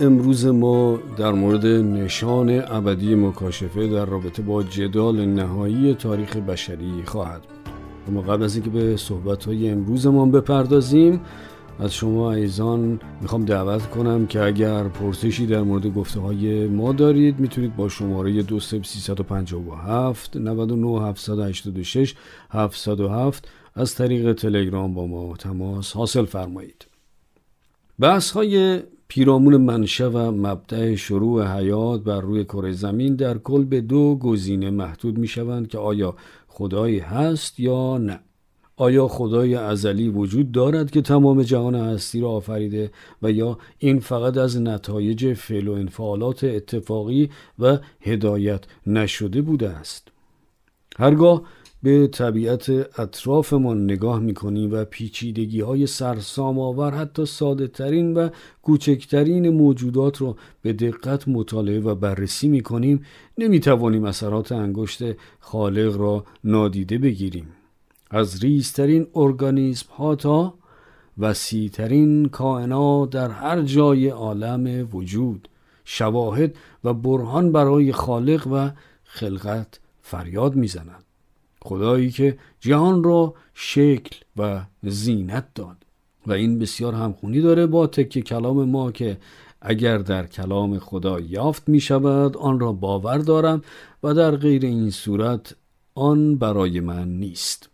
امروز ما در مورد نشان ابدی مکاشفه در رابطه با جدال نهایی تاریخ بشری خواهد بود. اما قبل از اینکه به صحبت های امروزمان بپردازیم از شما ایزان می‌خوام دعوت کنم که اگر پرسشی در مورد گفته های ما دارید می‌تونید با شماره 2357 99 786 707 از طریق تلگرام با ما تماس حاصل فرمایید. بحث های پیرامون منشه و مبدع شروع حیات بر روی کره زمین در کل به دو گزینه محدود می شوند که آیا خدایی هست یا نه. آیا خدای ازلی وجود دارد که تمام جهان هستی را آفریده و یا این فقط از نتایج فعل و انفعالات اتفاقی و هدایت نشده بوده است؟ هرگاه به طبیعت اطرافمان نگاه می‌کنیم و پیچیدگی های سرسام آور حتی ساده ترین و کوچکترین موجودات را به دقت مطالعه و بررسی می‌کنیم. نمی‌توانیم اثرات انگشت خالق را نادیده بگیریم. از ریزترین ارگانیسم ها تا وسیعترین کائنات در هر جای عالم وجود شواهد و برهان برای خالق و خلقت فریاد می‌زنند خدایی که جهان را شکل و زینت داد و این بسیار همخونی داره با تک کلام ما که اگر در کلام خدا یافت می شود آن را باور دارم و در غیر این صورت آن برای من نیست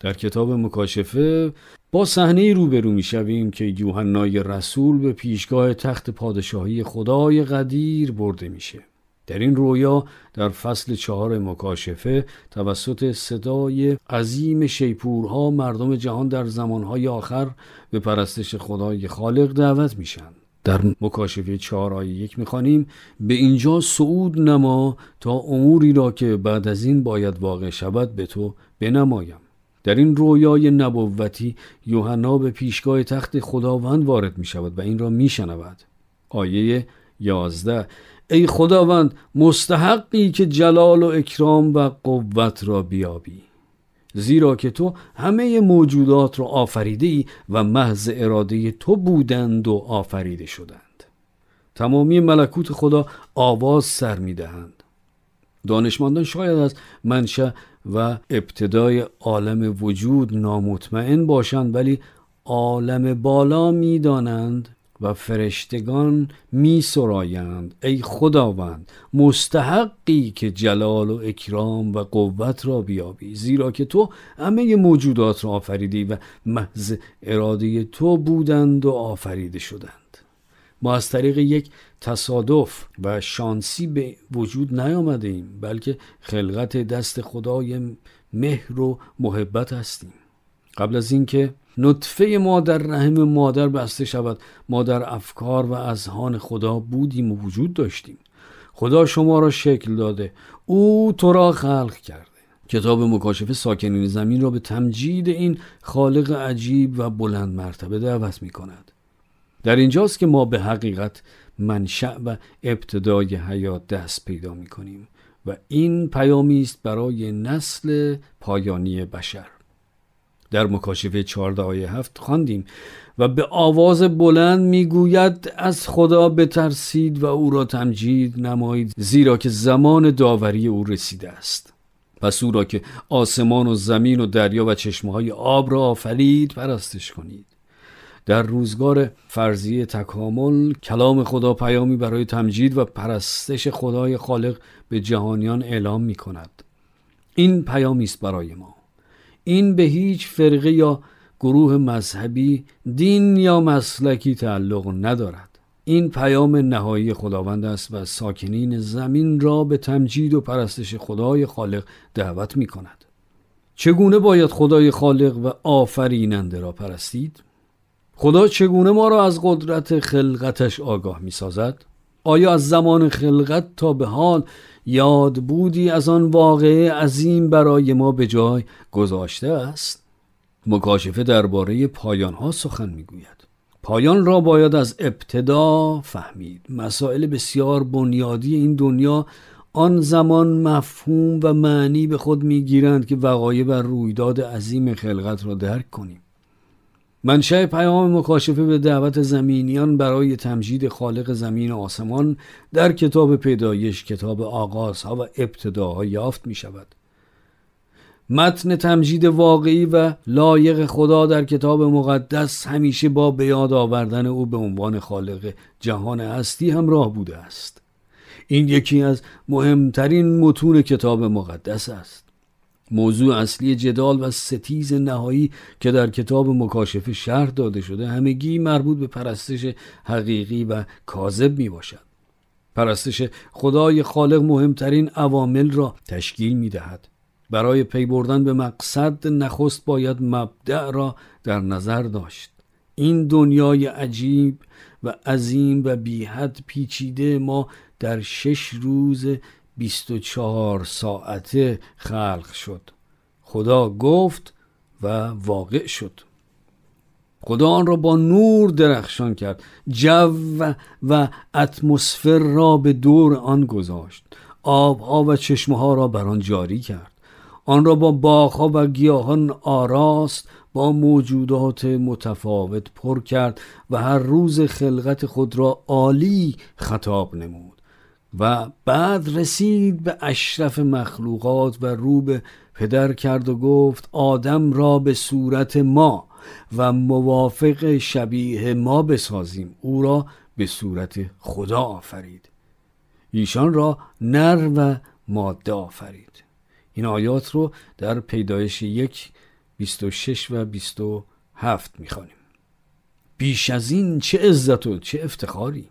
در کتاب مکاشفه با صحنه روبرو می شویم که یوحنای رسول به پیشگاه تخت پادشاهی خدای قدیر برده میشه. در این رویا در فصل چهار مکاشفه توسط صدای عظیم شیپورها مردم جهان در زمانهای آخر به پرستش خدای خالق دعوت میشن در مکاشفه چهار آیه یک می‌خوانیم به اینجا صعود نما تا اموری را که بعد از این باید واقع شود به تو بنمایم در این رویای نبوتی یوحنا به پیشگاه تخت خداوند وارد می شود و این را می شنود. آیه یازده ای خداوند مستحقی که جلال و اکرام و قوت را بیابی. زیرا که تو همه موجودات را آفریده ای و محض اراده تو بودند و آفریده شدند. تمامی ملکوت خدا آواز سر می دهند دانشمندان شاید از منشأ و ابتدای عالم وجود نامطمئن باشند ولی عالم بالا می‌دانند و فرشتگان می سرایند. ای خداوند مستحقی که جلال و اکرام و قوت را بیابی. زیرا که تو همه موجودات را آفریدی و محض اراده تو بودند و آفریده شدند. ما از طریق یک تصادف و شانسی به وجود نیامده ایم بلکه خلقت دست خدای مهر و محبت هستیم. قبل از اینکه نطفه ما در رحم مادر بسته شود. ما در افکار و اذهان خدا بودیم و وجود داشتیم. خدا شما را شکل داده. او تو را خلق کرده. کتاب مکاشفه ساکنین زمین را به تمجید این خالق عجیب و بلند مرتبه دعوت می کند. در اینجاست که ما به حقیقت منشأ و ابتدای حیات دست پیدا می کنیم و این پیامی است برای نسل پایانی بشر. در مکاشفه 14 آیه 7 خواندیم و به آواز بلند می‌گوید از خدا بترسید و او را تمجید نمایید زیرا که زمان داوری او رسیده است. پس او را که آسمان و زمین و دریا و چشمه های آب را آفرید پرستش کنید. در روزگار فرضی تکامل کلام خدا پیامی برای تمجید و پرستش خدای خالق به جهانیان اعلام می کند این پیامی است برای ما. این به هیچ فرقه یا گروه مذهبی دین یا مسلکی تعلق ندارد این پیام نهایی خداوند است و ساکنین زمین را به تمجید و پرستش خدای خالق دعوت می کند چگونه باید خدای خالق و آفریننده را پرستید؟ خدا چگونه ما را از قدرت خلقتش آگاه می سازد؟ آیا از زمان خلقت تا به حال یاد بودی از آن واقعه عظیم برای ما به جای گذاشته است؟ مکاشفه درباره پایان ها سخن می‌گوید. پایان را باید از ابتدا فهمید. مسائل بسیار بنیادی این دنیا آن زمان مفهوم و معنی به خود می‌گیرند که وقایع و رویداد عظیم خلقت را درک کنیم. منشأ پیام مکاشفه به دعوت زمینیان برای تمجید خالق زمین و آسمان در کتاب پیدایش کتاب آغازها و ابتداها یافت می شود. متن تمجید واقعی و لایق خدا در کتاب مقدس همیشه با بیاد آوردن او به عنوان خالق جهان هستی همراه بوده است. این یکی از مهمترین متون کتاب مقدس است. موضوع اصلی جدال و ستیز نهایی که در کتاب مکاشفه شرح داده شده همگی مربوط به پرستش حقیقی و کاذب می باشد. پرستش خدای خالق مهمترین عوامل را تشکیل می دهد. برای پی بردن به مقصد نخست باید مبدع را در نظر داشت. این دنیای عجیب و عظیم و بیحد پیچیده ما در شش روز 24 ساعته خلق شد. خدا گفت و واقع شد. خدا آن را با نور درخشان کرد. جو و اتمسفر را به دور آن گذاشت. آبها و چشمه ها را بر آن جاری کرد. آن را با باغها و گیاهان آراست با موجودات متفاوت پر کرد و هر روز خلقت خود را عالی خطاب نمود. و بعد رسید به اشرف مخلوقات و رو به پدر کرد و گفت آدم را به صورت ما و موافق شبیه ما بسازیم. او را به صورت خدا آفرید. ایشان را نر و ماده آفرید. این آیات رو در پیدایش یک 26 و 27 می‌خوانیم. بیش از این چه عزت و چه افتخاری؟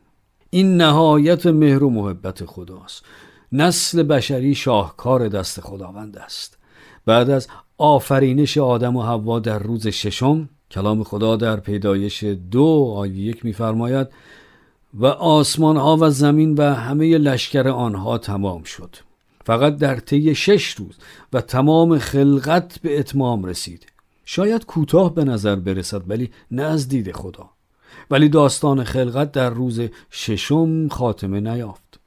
این نهایت مهر و محبت خداست. نسل بشری شاهکار دست خداوند است. بعد از آفرینش آدم و حوا در روز ششم کلام خدا در پیدایش دو آیه یک میفرماید و آسمان ها و زمین و همه لشکر آنها تمام شد. فقط در طی شش روز و تمام خلقت به اتمام رسید. شاید کوتاه به نظر برسد ولی نه از دید خدا. ولی داستان خلقت در روز ششم خاتمه نیافت.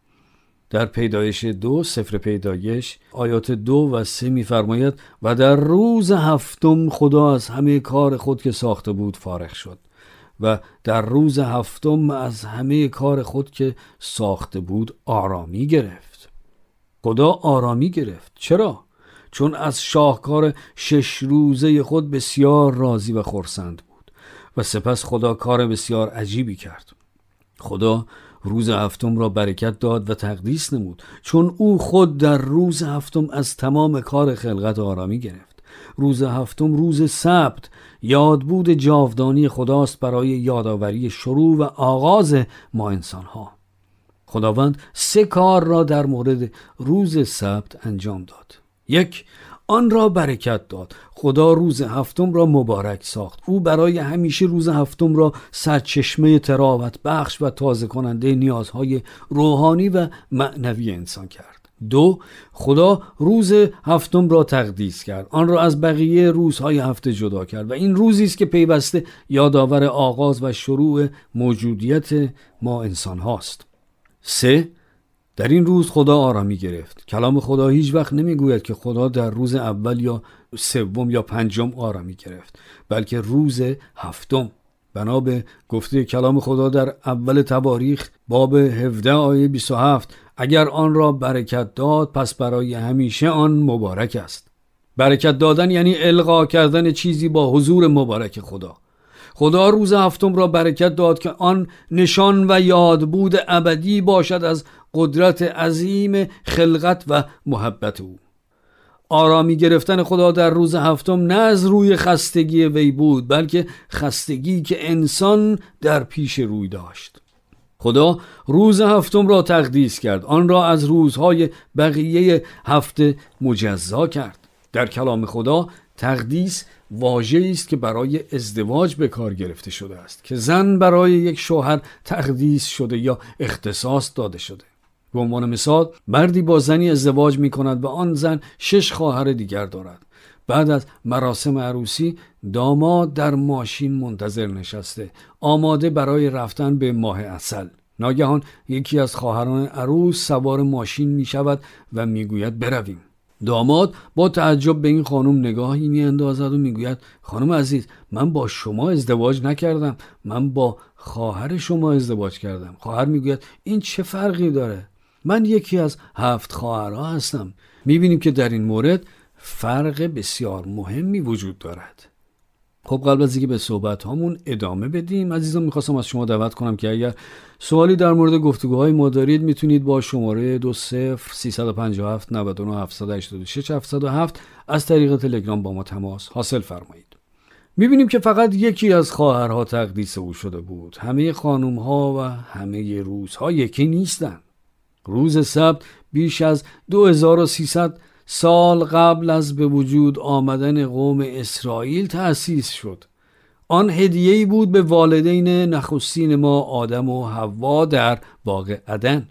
در پیدایش دو سفر پیدایش آیات دو و سه میفرماید و در روز هفتم خدا از همه کار خود که ساخته بود فارغ شد و در روز هفتم از همه کار خود که ساخته بود آرامی گرفت. خدا آرامی گرفت. چرا؟ چون از شاهکار شش روزه خود بسیار راضی و خورسند و سپس خدا کار بسیار عجیبی کرد. خدا روز هفتم را برکت داد و تقدیس نمود. چون او خود در روز هفتم از تمام کار خلقت آرامی گرفت. روز هفتم روز سبت یادبود جاودانی خداست برای یادآوری شروع و آغاز ما انسان ها خداوند سه کار را در مورد روز سبت انجام داد. یک آن را برکت داد. خدا روز هفتم را مبارک ساخت. او برای همیشه روز هفتم را سرچشمه تراوت بخش و تازه کننده نیازهای روحانی و معنوی انسان کرد. دو خدا روز هفتم را تقدیس کرد. آن را از بقیه روزهای هفته جدا کرد و این روزی است که پیوسته یادآور آغاز و شروع موجودیت ما انسان هاست سه در این روز خدا آرامی گرفت. کلام خدا هیچ وقت نمی‌گوید که خدا در روز اول یا سوم یا پنجم آرامی گرفت بلکه روز هفتم. بنا به گفته کلام خدا در اول تواریخ باب 17 آیه 27 اگر آن را برکت داد پس برای همیشه آن مبارک است. برکت دادن یعنی القا کردن چیزی با حضور مبارک خدا. خدا روز هفتم را برکت داد که آن نشان و یادبود ابدی باشد از قدرت عظیم خلقت و محبت او. آرامی گرفتن خدا در روز هفتم نه از روی خستگی وی بود بلکه خستگی که انسان در پیش روی داشت. خدا روز هفتم را تقدیس کرد آن را از روزهای بقیه هفته مجزا کرد. در کلام خدا تقدیس واژه است که برای ازدواج به کار گرفته شده است که زن برای یک شوهر تقدیس شده یا اختصاص داده شده. به عنوان مثال مردی با زنی ازدواج می کند و آن زن شش خواهر دیگر دارد. بعد از مراسم عروسی داماد در ماشین منتظر نشسته. آماده برای رفتن به ماه اصل ناگهان یکی از خواهران عروس سوار ماشین می شود و می‌گوید برویم. داماد با تعجب به این خانم نگاهی می اندازد و می‌گوید خانم عزیز من با شما ازدواج نکردم. من با خواهر شما ازدواج کردم. خواهر می‌گوید این چه فرقی داره؟ من یکی از هفت خواهرها هستم. می‌بینیم که در این مورد فرق بسیار مهمی وجود دارد. خب قبل از اینکه به صحبت هامون ادامه بدیم عزیزان می‌خواستم از شما دعوت کنم که اگر سوالی در مورد گفتگوهای ما دارید می‌تونید با شماره 20 357 99 786 707 از طریق تلگرام با ما تماس حاصل فرمایید. می‌بینیم که فقط یکی از خواهرها تقدیس او شده بود. همه خانوم ها و همه روزها یکی نیستند. روز سبت بیش از 2300 سال قبل از به وجود آمدن قوم اسرائیل تأسیس شد. آن هدیه‌ای بود به والدین نخستین ما آدم و حوا در باغ عدن.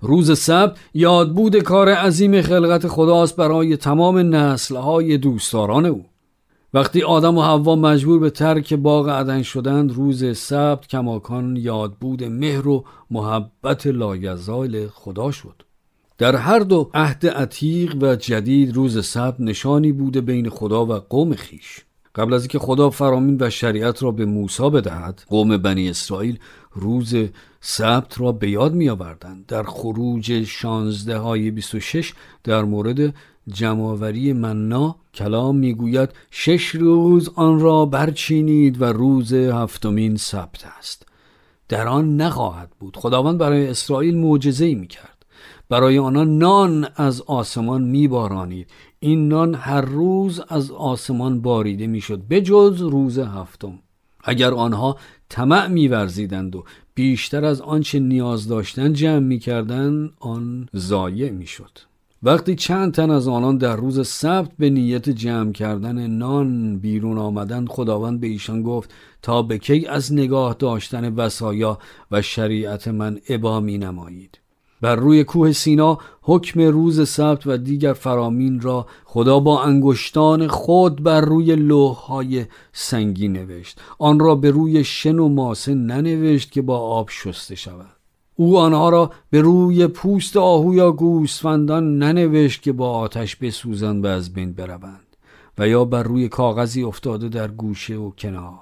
روز سبت یادبود کار عظیم خلقت خداست برای تمام نسلهای دوستداران او. وقتی آدم و حوا مجبور به ترک باغ عدن شدند روز سبت کماکان یادبود مهر و محبت لایزال خدا شد. در هر دو عهد عتیق و جدید روز سبت نشانی بوده بین خدا و قوم خیش. قبل از اینکه خدا فرامین و شریعت را به موسی بدهد قوم بنی اسرائیل روز سبت را به یاد می آوردند در خروج 16 های 26 در مورد جماوری مننا کلام می‌گوید شش روز آن را برچینید و روز هفتمین سبت است. در آن نخواهد بود. خداوند برای اسرائیل معجزه ای می‌کرد. برای آنان نان از آسمان میبارانید. این نان هر روز از آسمان باریده می‌شد بجز روز هفتم. اگر آنها طمع میورزیدند و بیشتر از آنچه نیاز داشتند جمع می‌کردند آن ضایع می‌شد. وقتی چند تن از آنان در روز سبت به نیت جمع کردن نان بیرون آمدند خداوند به ایشان گفت تا به کی از نگاه داشتن وسایا و شریعت من ابا می نمایید؟ بر روی کوه سینا حکم روز سبت و دیگر فرامین را خدا با انگشتان خود بر روی لوحهای سنگی نوشت. آن را به روی شن و ماسه ننوشت که با آب شسته شود. او آنها را به روی پوست آهو یا گوسفندان ننوشت که با آتش بسوزند و از بین بروند و یا بر روی کاغذی افتاده در گوشه و کنار.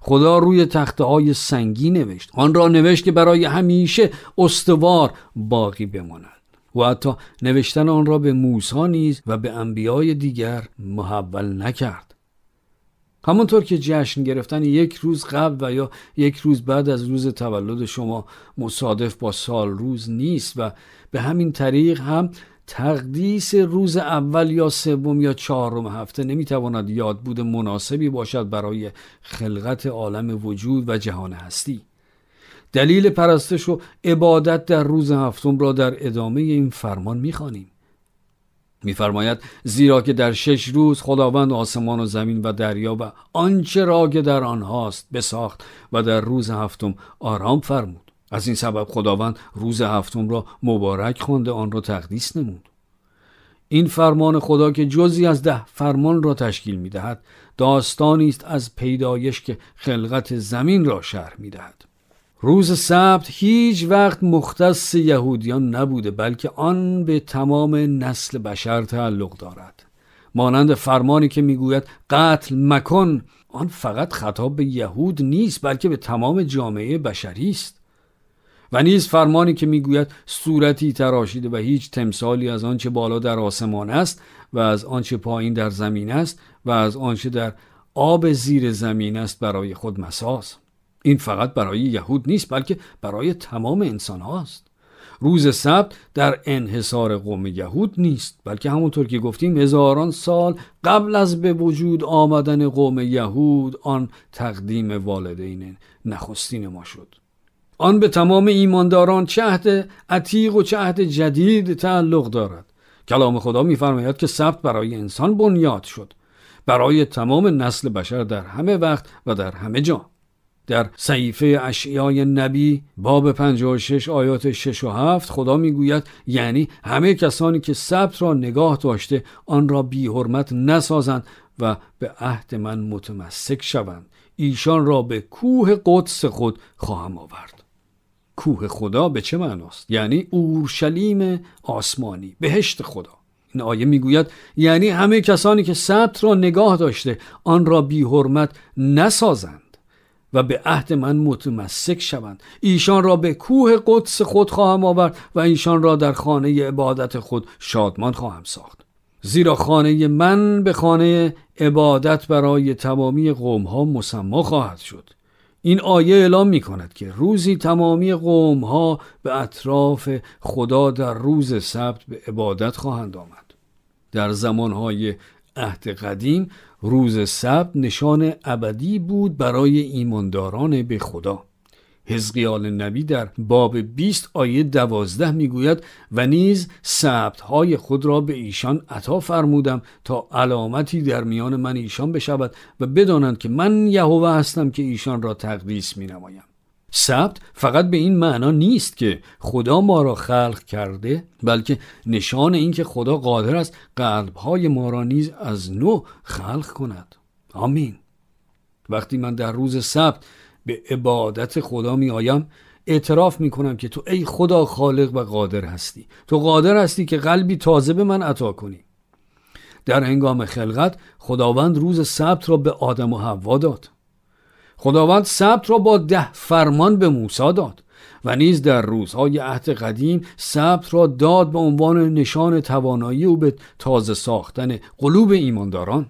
خدا روی تخته های سنگی نوشت. آن را نوشت که برای همیشه استوار باقی بماند و حتی نوشتن آن را به موسی نیز و به انبیای دیگر محول نکرد. همونطور که جشن گرفتن یک روز قبل و یا یک روز بعد از روز تولد شما مصادف با سال روز نیست و به همین طریق هم تقدیس روز اول یا سوم یا چهارم هفته نمی‌تواند یاد بود مناسبی باشد برای خلقت عالم وجود و جهان هستی. دلیل پرستش و عبادت در روز هفتم را در ادامه این فرمان می‌خوانیم. میفرماید زیرا که در شش روز خداوند آسمان و زمین و دریا و آنچه را که در آنهاست بساخت و در روز هفتم آرام فرمود از این سبب خداوند روز هفتم را مبارک خوانده آن را تقدیس نمود این فرمان خدا که جزی از ده فرمان را تشکیل می دهد داستانی است از پیدایش که خلقت زمین را شرح می دهد. روز سبت هیچ وقت مختص یهودیان نبوده بلکه آن به تمام نسل بشر تعلق دارد. مانند فرمانی که می‌گوید قتل مکن. آن فقط خطاب به یهود نیست بلکه به تمام جامعه بشری است. و نیز فرمانی که می‌گوید صورتی تراشیده و هیچ تمثالی از آنچه بالا در آسمان است و از آنچه پایین در زمین است و از آنچه در آب زیر زمین است برای خود مساز. این فقط برای یهود نیست بلکه برای تمام انسان هاست. روز سبت در انحصار قوم یهود نیست بلکه همونطور که گفتیم هزاران سال قبل از به وجود آمدن قوم یهود آن تقدیم والدین نخستین ما شد. آن به تمام ایمانداران چهد عتیق و چهد جدید تعلق دارد. کلام خدا میفرماید که سبت برای انسان بنیاد شد. برای تمام نسل بشر در همه وقت و در همه جا. در صحیفه اشیای نبی باب 56 آیات 6 و 7 خدا می‌گوید یعنی همه کسانی که سبت را نگاه داشته آن را بی حرمت نسازند و به عهد من متمسک شوند. ایشان را به کوه قدس خود خواهم آورد. کوه خدا به چه معناست؟ یعنی اورشلیم آسمانی بهشت خدا. این آیه می‌گوید یعنی همه کسانی که سبت را نگاه داشته آن را بی حرمت نسازند. و به عهد من متمسک شوند. ایشان را به کوه قدس خود خواهم آورد و ایشان را در خانه عبادت خود شادمان خواهم ساخت. زیرا خانه من به خانه عبادت برای تمامی قوم ها مسما خواهد شد. این آیه اعلام می کند که روزی تمامی قوم ها به اطراف خدا در روز سبت به عبادت خواهند آمد. در زمانهای عهد قدیم روز سبت نشان ابدی بود برای ایمانداران به خدا. حزقیال نبی در باب 20 آیه 12 می‌گوید و نیز سبت های خود را به ایشان عطا فرمودم تا علامتی در میان من ایشان بشود و بدانند که من یهوه هستم که ایشان را تقدیس می نمایم سبت فقط به این معنا نیست که خدا ما را خلق کرده بلکه نشان اینکه خدا قادر است قلبهای ما را نیز از نو خلق کند. آمین. وقتی من در روز سبت به عبادت خدا می آیم اعتراف می کنم که تو ای خدا خالق و قادر هستی. تو قادر هستی که قلبی تازه به من عطا کنی. در هنگام خلقت خداوند روز سبت را به آدم و حوا داد. خداوند سبت را با ده فرمان به موسی داد و نیز در روزهای عهد قدیم سبت را داد به عنوان نشان توانایی او به تازه ساختن قلوب ایمانداران.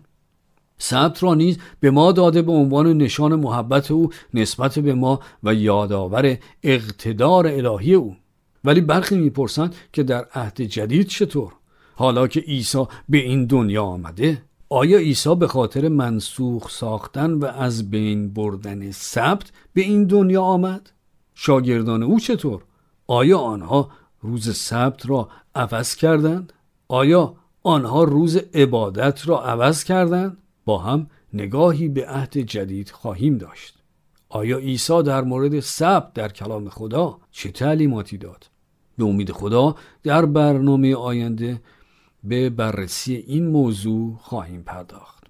سبت را نیز به ما داده به عنوان نشان محبت او نسبت به ما و یادآور اقتدار الهی او. ولی برخی می‌پرسند که در عهد جدید چطور؟ حالا که عیسی به این دنیا آمده آیا عیسی به خاطر منسوخ ساختن و از بین بردن سبت به این دنیا آمد؟ شاگردان او چطور؟ آیا آنها روز سبت را عوض کردند؟ آیا آنها روز عبادت را عوض کردند؟ با هم نگاهی به عهد جدید خواهیم داشت. آیا عیسی در مورد سبت در کلام خدا چه تعلیماتی داد؟ به امید خدا در برنامه آینده به بررسی این موضوع خواهیم پرداخت.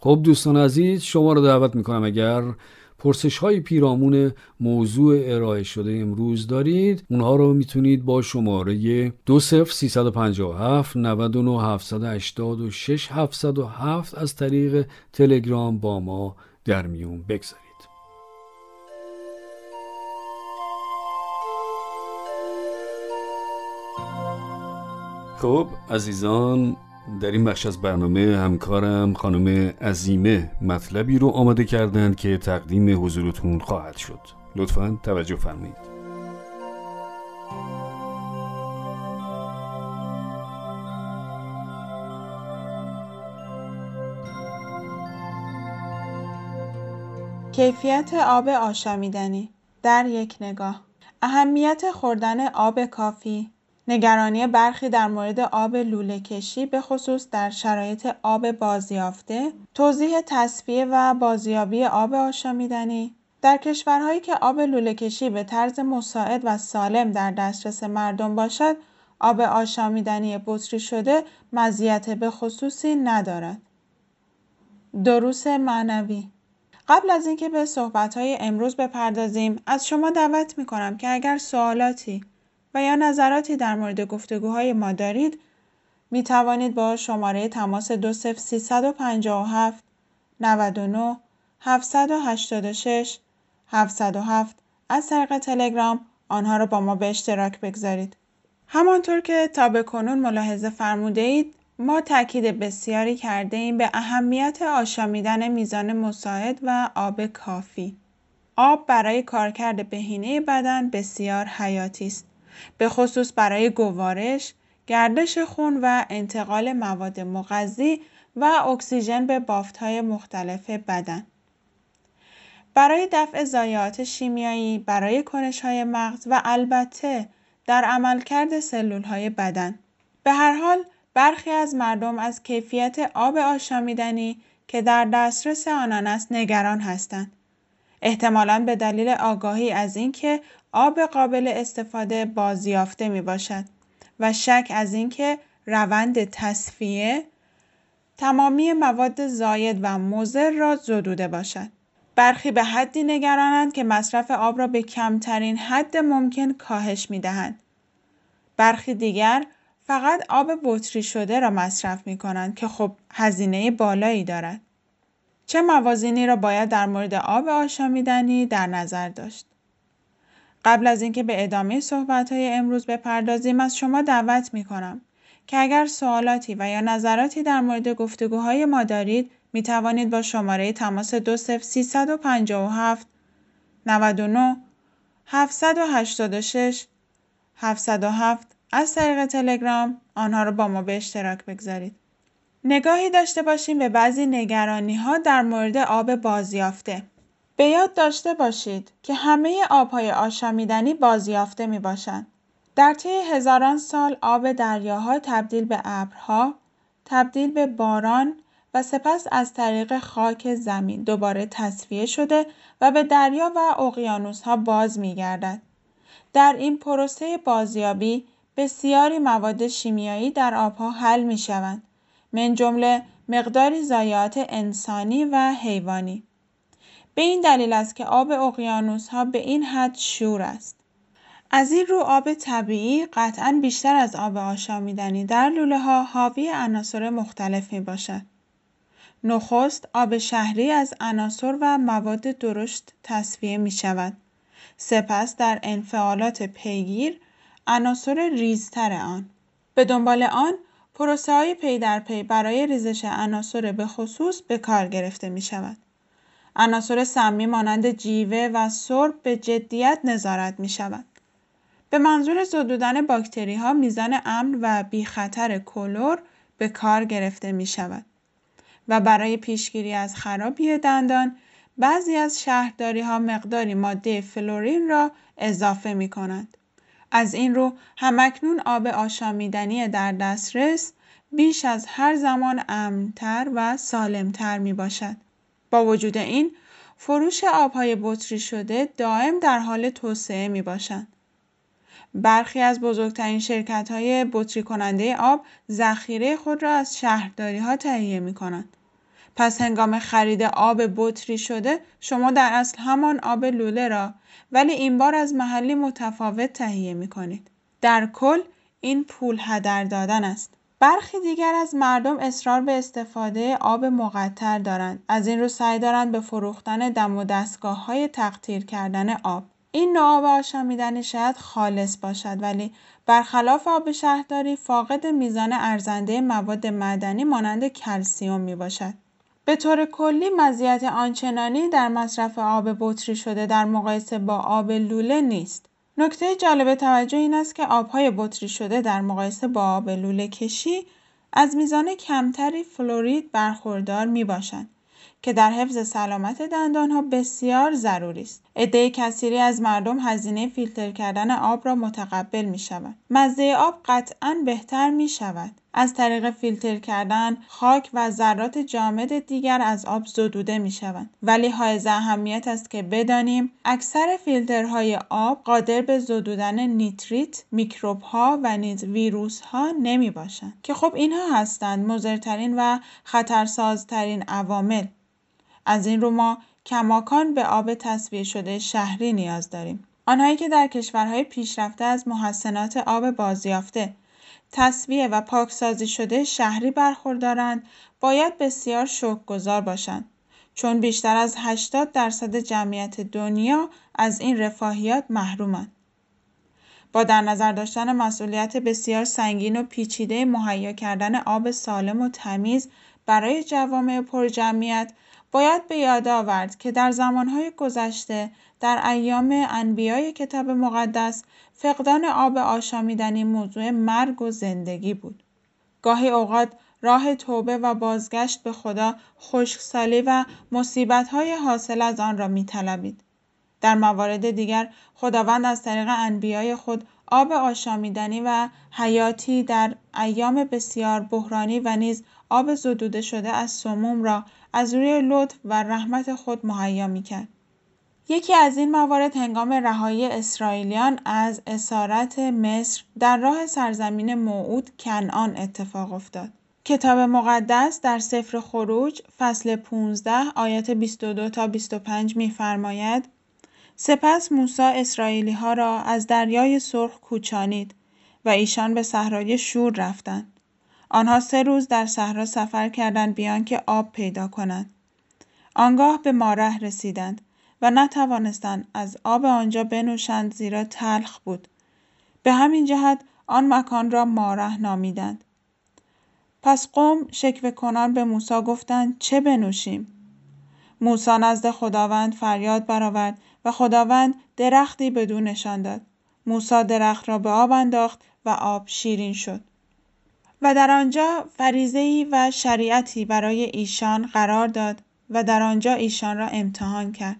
خب دوستان عزیز شما رو دعوت می‌کنم اگر پرسش های پیرامون موضوع ارائه شده امروز دارید اونها رو می‌تونید با شماره 20357 99 786 707 از طریق تلگرام با ما در میون بگذارید. خب عزیزان در این بخش از برنامه همکارم خانم عزیمه مطلبی رو آماده کردند که تقدیم حضورتون خواهد شد. لطفا توجه فرمایید. کیفیت آب آشامیدنی در یک نگاه. اهمیت خوردن آب کافی. نگرانی برخی در مورد آب کشی به خصوص در شرایط آب بازیافته، توضیح تصفیه و بازیابی آب آشامیدنی در کشورهایی که آب کشی به طرز مساعد و سالم در دسترس مردم باشد، آب آشامیدنی بطری شده مزیت به خصوصی ندارد. دروس معنوی قبل از اینکه به صحبتهای امروز بپردازیم از شما دعوت می کنم که اگر سوالاتی یا نظراتی در مورد گفتگوهای ما دارید می توانید با شماره تماس 20357 99 786 707 از طریق تلگرام آنها را با ما به اشتراک بگذارید. همانطور که تا به کنون ملاحظه فرموده اید ما تاکید بسیاری کرده ایم به اهمیت آشامیدن میزان مساعد و آب کافی. آب برای کارکرد بهینه بدن بسیار حیاتی است. به خصوص برای گوارش، گردش خون و انتقال مواد مغذی و اکسیژن به بافت‌های مختلف بدن. برای دفع ضایعات شیمیایی، برای کنش‌های مغز و البته در عملکرد های بدن. به هر حال برخی از مردم از کیفیت آب آشامیدنی که در دسترس آنان است نگران هستند. احتمالا به دلیل آگاهی از اینکه آب قابل استفاده بازیافته می باشد و شک از اینکه روند تصفیه تمامی مواد زاید و مضر را زدوده باشد. برخی به حدی نگرانند که مصرف آب را به کمترین حد ممکن کاهش می دهند. برخی دیگر فقط آب بطری شده را مصرف می کنند که خب هزینه بالایی دارد. چه موازینی را باید در مورد آب آشامیدنی در نظر داشت؟ قبل از اینکه به ادامه صحبت های امروز بپردازیم از شما دعوت می کنم که اگر سوالاتی و یا نظراتی در مورد گفتگوهای ما دارید می توانید با شماره تماس 20357 99 786 707 از طریق تلگرام آنها را با ما به اشتراک بگذارید. نگاهی داشته باشیم به بعضی نگرانی ها در مورد آب بازیافته. به یاد داشته باشید که همه آبهای آشامیدنی بازیافته می باشند. در طی هزاران سال آب دریاها تبدیل به ابرها، تبدیل به باران و سپس از طریق خاک زمین دوباره تصفیه شده و به دریا و اقیانوسها باز می گردد. در این پروسه بازیابی بسیاری مواد شیمیایی در آبها حل می شوند. من جمله مقداری ضایعات انسانی و حیوانی. به این دلیل است که آب ها به این حد شور است. از این رو آب طبیعی قطعا بیشتر از آب آشامیدنی در لوله ها حاوی عناصر مختلف می باشد. نخست آب شهری از عناصر و مواد درشت تصفیه می شود. سپس در انفعالات پیگیر عناصر ریزتر آن. به دنبال آن پروسه های پی در پی برای ریزش عناصر به خصوص به کار گرفته می شود. عناصر سمی مانند جیوه و سرب به جدیت نظارت می شود. به منظور زدودن باکتری ها میزان امن و بی خطر کلور به کار گرفته می شود. و برای پیشگیری از خرابی دندان بعضی از شهرداری ها مقداری ماده فلورین را اضافه می کنند. از این رو همکنون آب آشامیدنی در دسترس بیش از هر زمان امنتر و سالمتر می باشد. با وجود این فروش آبهای بطری شده دائم در حال توسعه می باشند. برخی از بزرگترین شرکت های بطری کننده آب ذخیره خود را از شهرداری ها تهیه می کنند. پس هنگام خرید آب بطری شده شما در اصل همان آب لوله را ولی این بار از محلی متفاوت تهیه می کنید. در کل این پول هدر دادن است. برخی دیگر از مردم اصرار به استفاده آب مقطر دارند. از این رو سعی دارند به فروختن دم و دستگاه های تقطیر کردن آب. این نوع آب آشامیدنی شاید خالص باشد ولی برخلاف آب شهرداری فاقد میزان ارزنده مواد معدنی مانند کلسیوم می باشد. به طور کلی مزیت آنچنانی در مصرف آب بطری شده در مقایسه با آب لوله نیست. نکته جالب توجه این است که آبهای بطری شده در مقایسه با آب لوله کشی از میزان کمتری فلورید برخوردار می باشند. که در حفظ سلامت دندانها بسیار ضروری است. عده کثیری از مردم هزینه فیلتر کردن آب را متقبل می شود. مزه آب قطعا بهتر می شود. از طریق فیلتر کردن خاک و ذرات جامد دیگر از آب زدوده می شوند. ولی های اهمیت است که بدانیم اکثر فیلترهای آب قادر به زدودن نیتریت، میکروب ها و نیز ویروس ها نمی باشند که خب اینها هستند مضرترین و خطرسازترین عوامل از این رو ما کماکان به آب تصویه شده شهری نیاز داریم. آنهایی که در کشورهای پیشرفته از محسنات آب بازیافته تصویه و پاکسازی شده شهری برخوردارند باید بسیار شکرگزار باشند چون بیشتر از 80 درصد جمعیت دنیا از این رفاهیات محرومند. با در نظر داشتن مسئولیت بسیار سنگین و پیچیده مهیا کردن آب سالم و تمیز برای جوامع پرجمعیت باید به یاد آورد که در زمانهای گذشته در ایام انبیای کتاب مقدس فقدان آب آشامیدنی موضوع مرگ و زندگی بود. گاهی اوقات راه توبه و بازگشت به خدا خشکسالی و مصیبتهای حاصل از آن را میطلبید. در موارد دیگر خداوند از طریق انبیای خود آب آشامیدنی و حیاتی در ایام بسیار بحرانی و نیز آب زدوده شده از سموم را از روی لطف و رحمت خود مهیا می‌کرد یکی از این موارد هنگام رهایی اسرائیلیان از اسارت مصر در راه سرزمین موعود کنعان اتفاق افتاد. کتاب مقدس در سفر خروج فصل 15 آیات 22 تا 25 می‌فرماید سپس موسی اسرائیلی ها را از دریای سرخ کوچانید و ایشان به صحرای شور رفتند. آنها سه روز در صحرا سفر کردند بیان که آب پیدا کنند. آنگاه به ماره رسیدند و نتوانستند از آب آنجا بنوشند زیرا تلخ بود. به همین جهت آن مکان را ماره نامیدند. پس قوم شکوه کنان به موسی گفتند چه بنوشیم؟ موسی نزد خداوند فریاد برآورد و خداوند درختی بدو نشان داد. موسی درخت را به آب انداخت و آب شیرین شد. و در آنجا فریزهی و شریعتی برای ایشان قرار داد و در آنجا ایشان را امتحان کرد.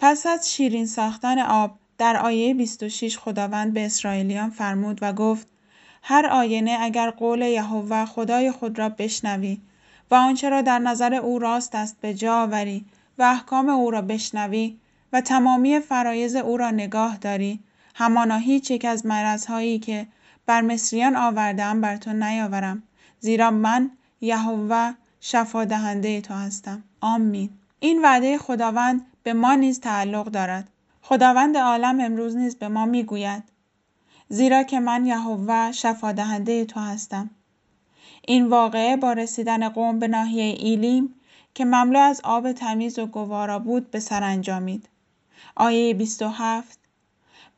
پس از شیرین ساختن آب در آیه 26 خداوند به اسرائیلیان فرمود و گفت هر آینه اگر قول یهوه خدای خود را بشنوی و آنچه را در نظر او راست است به جا آوری و احکام او را بشنوی و تمامی فرایز او را نگاه داری همانا هیچ یک از مرزهایی که بر مصریان آوردم بر تو نیاورم. زیرا من یهوه شفا دهنده تو هستم. آمین. این وعده خداوند به ما نیز تعلق دارد. خداوند عالم امروز نیز به ما می‌گوید. زیرا که من یهوه شفا دهنده تو هستم. این واقعه با رسیدن قوم به ناحیه ایلیم که مملو از آب تمیز و گوارا بود به سر انجامید. آیه 27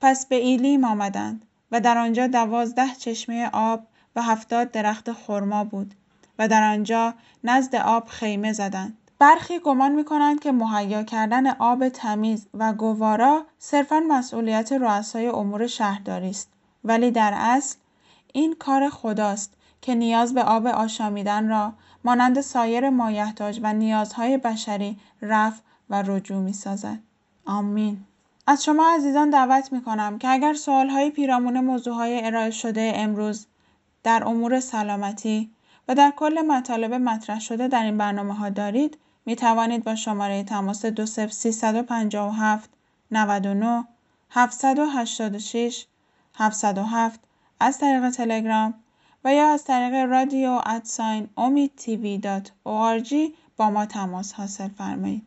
پس به ایلیم آمدند. و در آنجا دوازده چشمه آب و هفتاد درخت خرما بود و در آنجا نزد آب خیمه زدند. برخی گمان می کنند که مهیا کردن آب تمیز و گوارا صرفا مسئولیت رؤسای امور شهرداری است ولی در اصل این کار خداست که نیاز به آب آشامیدن را مانند سایر مایحتاج و نیازهای بشری رفع و رجوع می سازد. آمین. از شما عزیزان دعوت می کنم که اگر سوالهای پیرامون موضوعهای ارائه شده امروز در امور سلامتی و در کل مطالب مطرح شده در این برنامه ها دارید می توانید با شماره تماس 20357 99 786 707 از طریق تلگرام و یا از طریق رادیو ادساین امید تیوی با ما تماس حاصل فرمایید.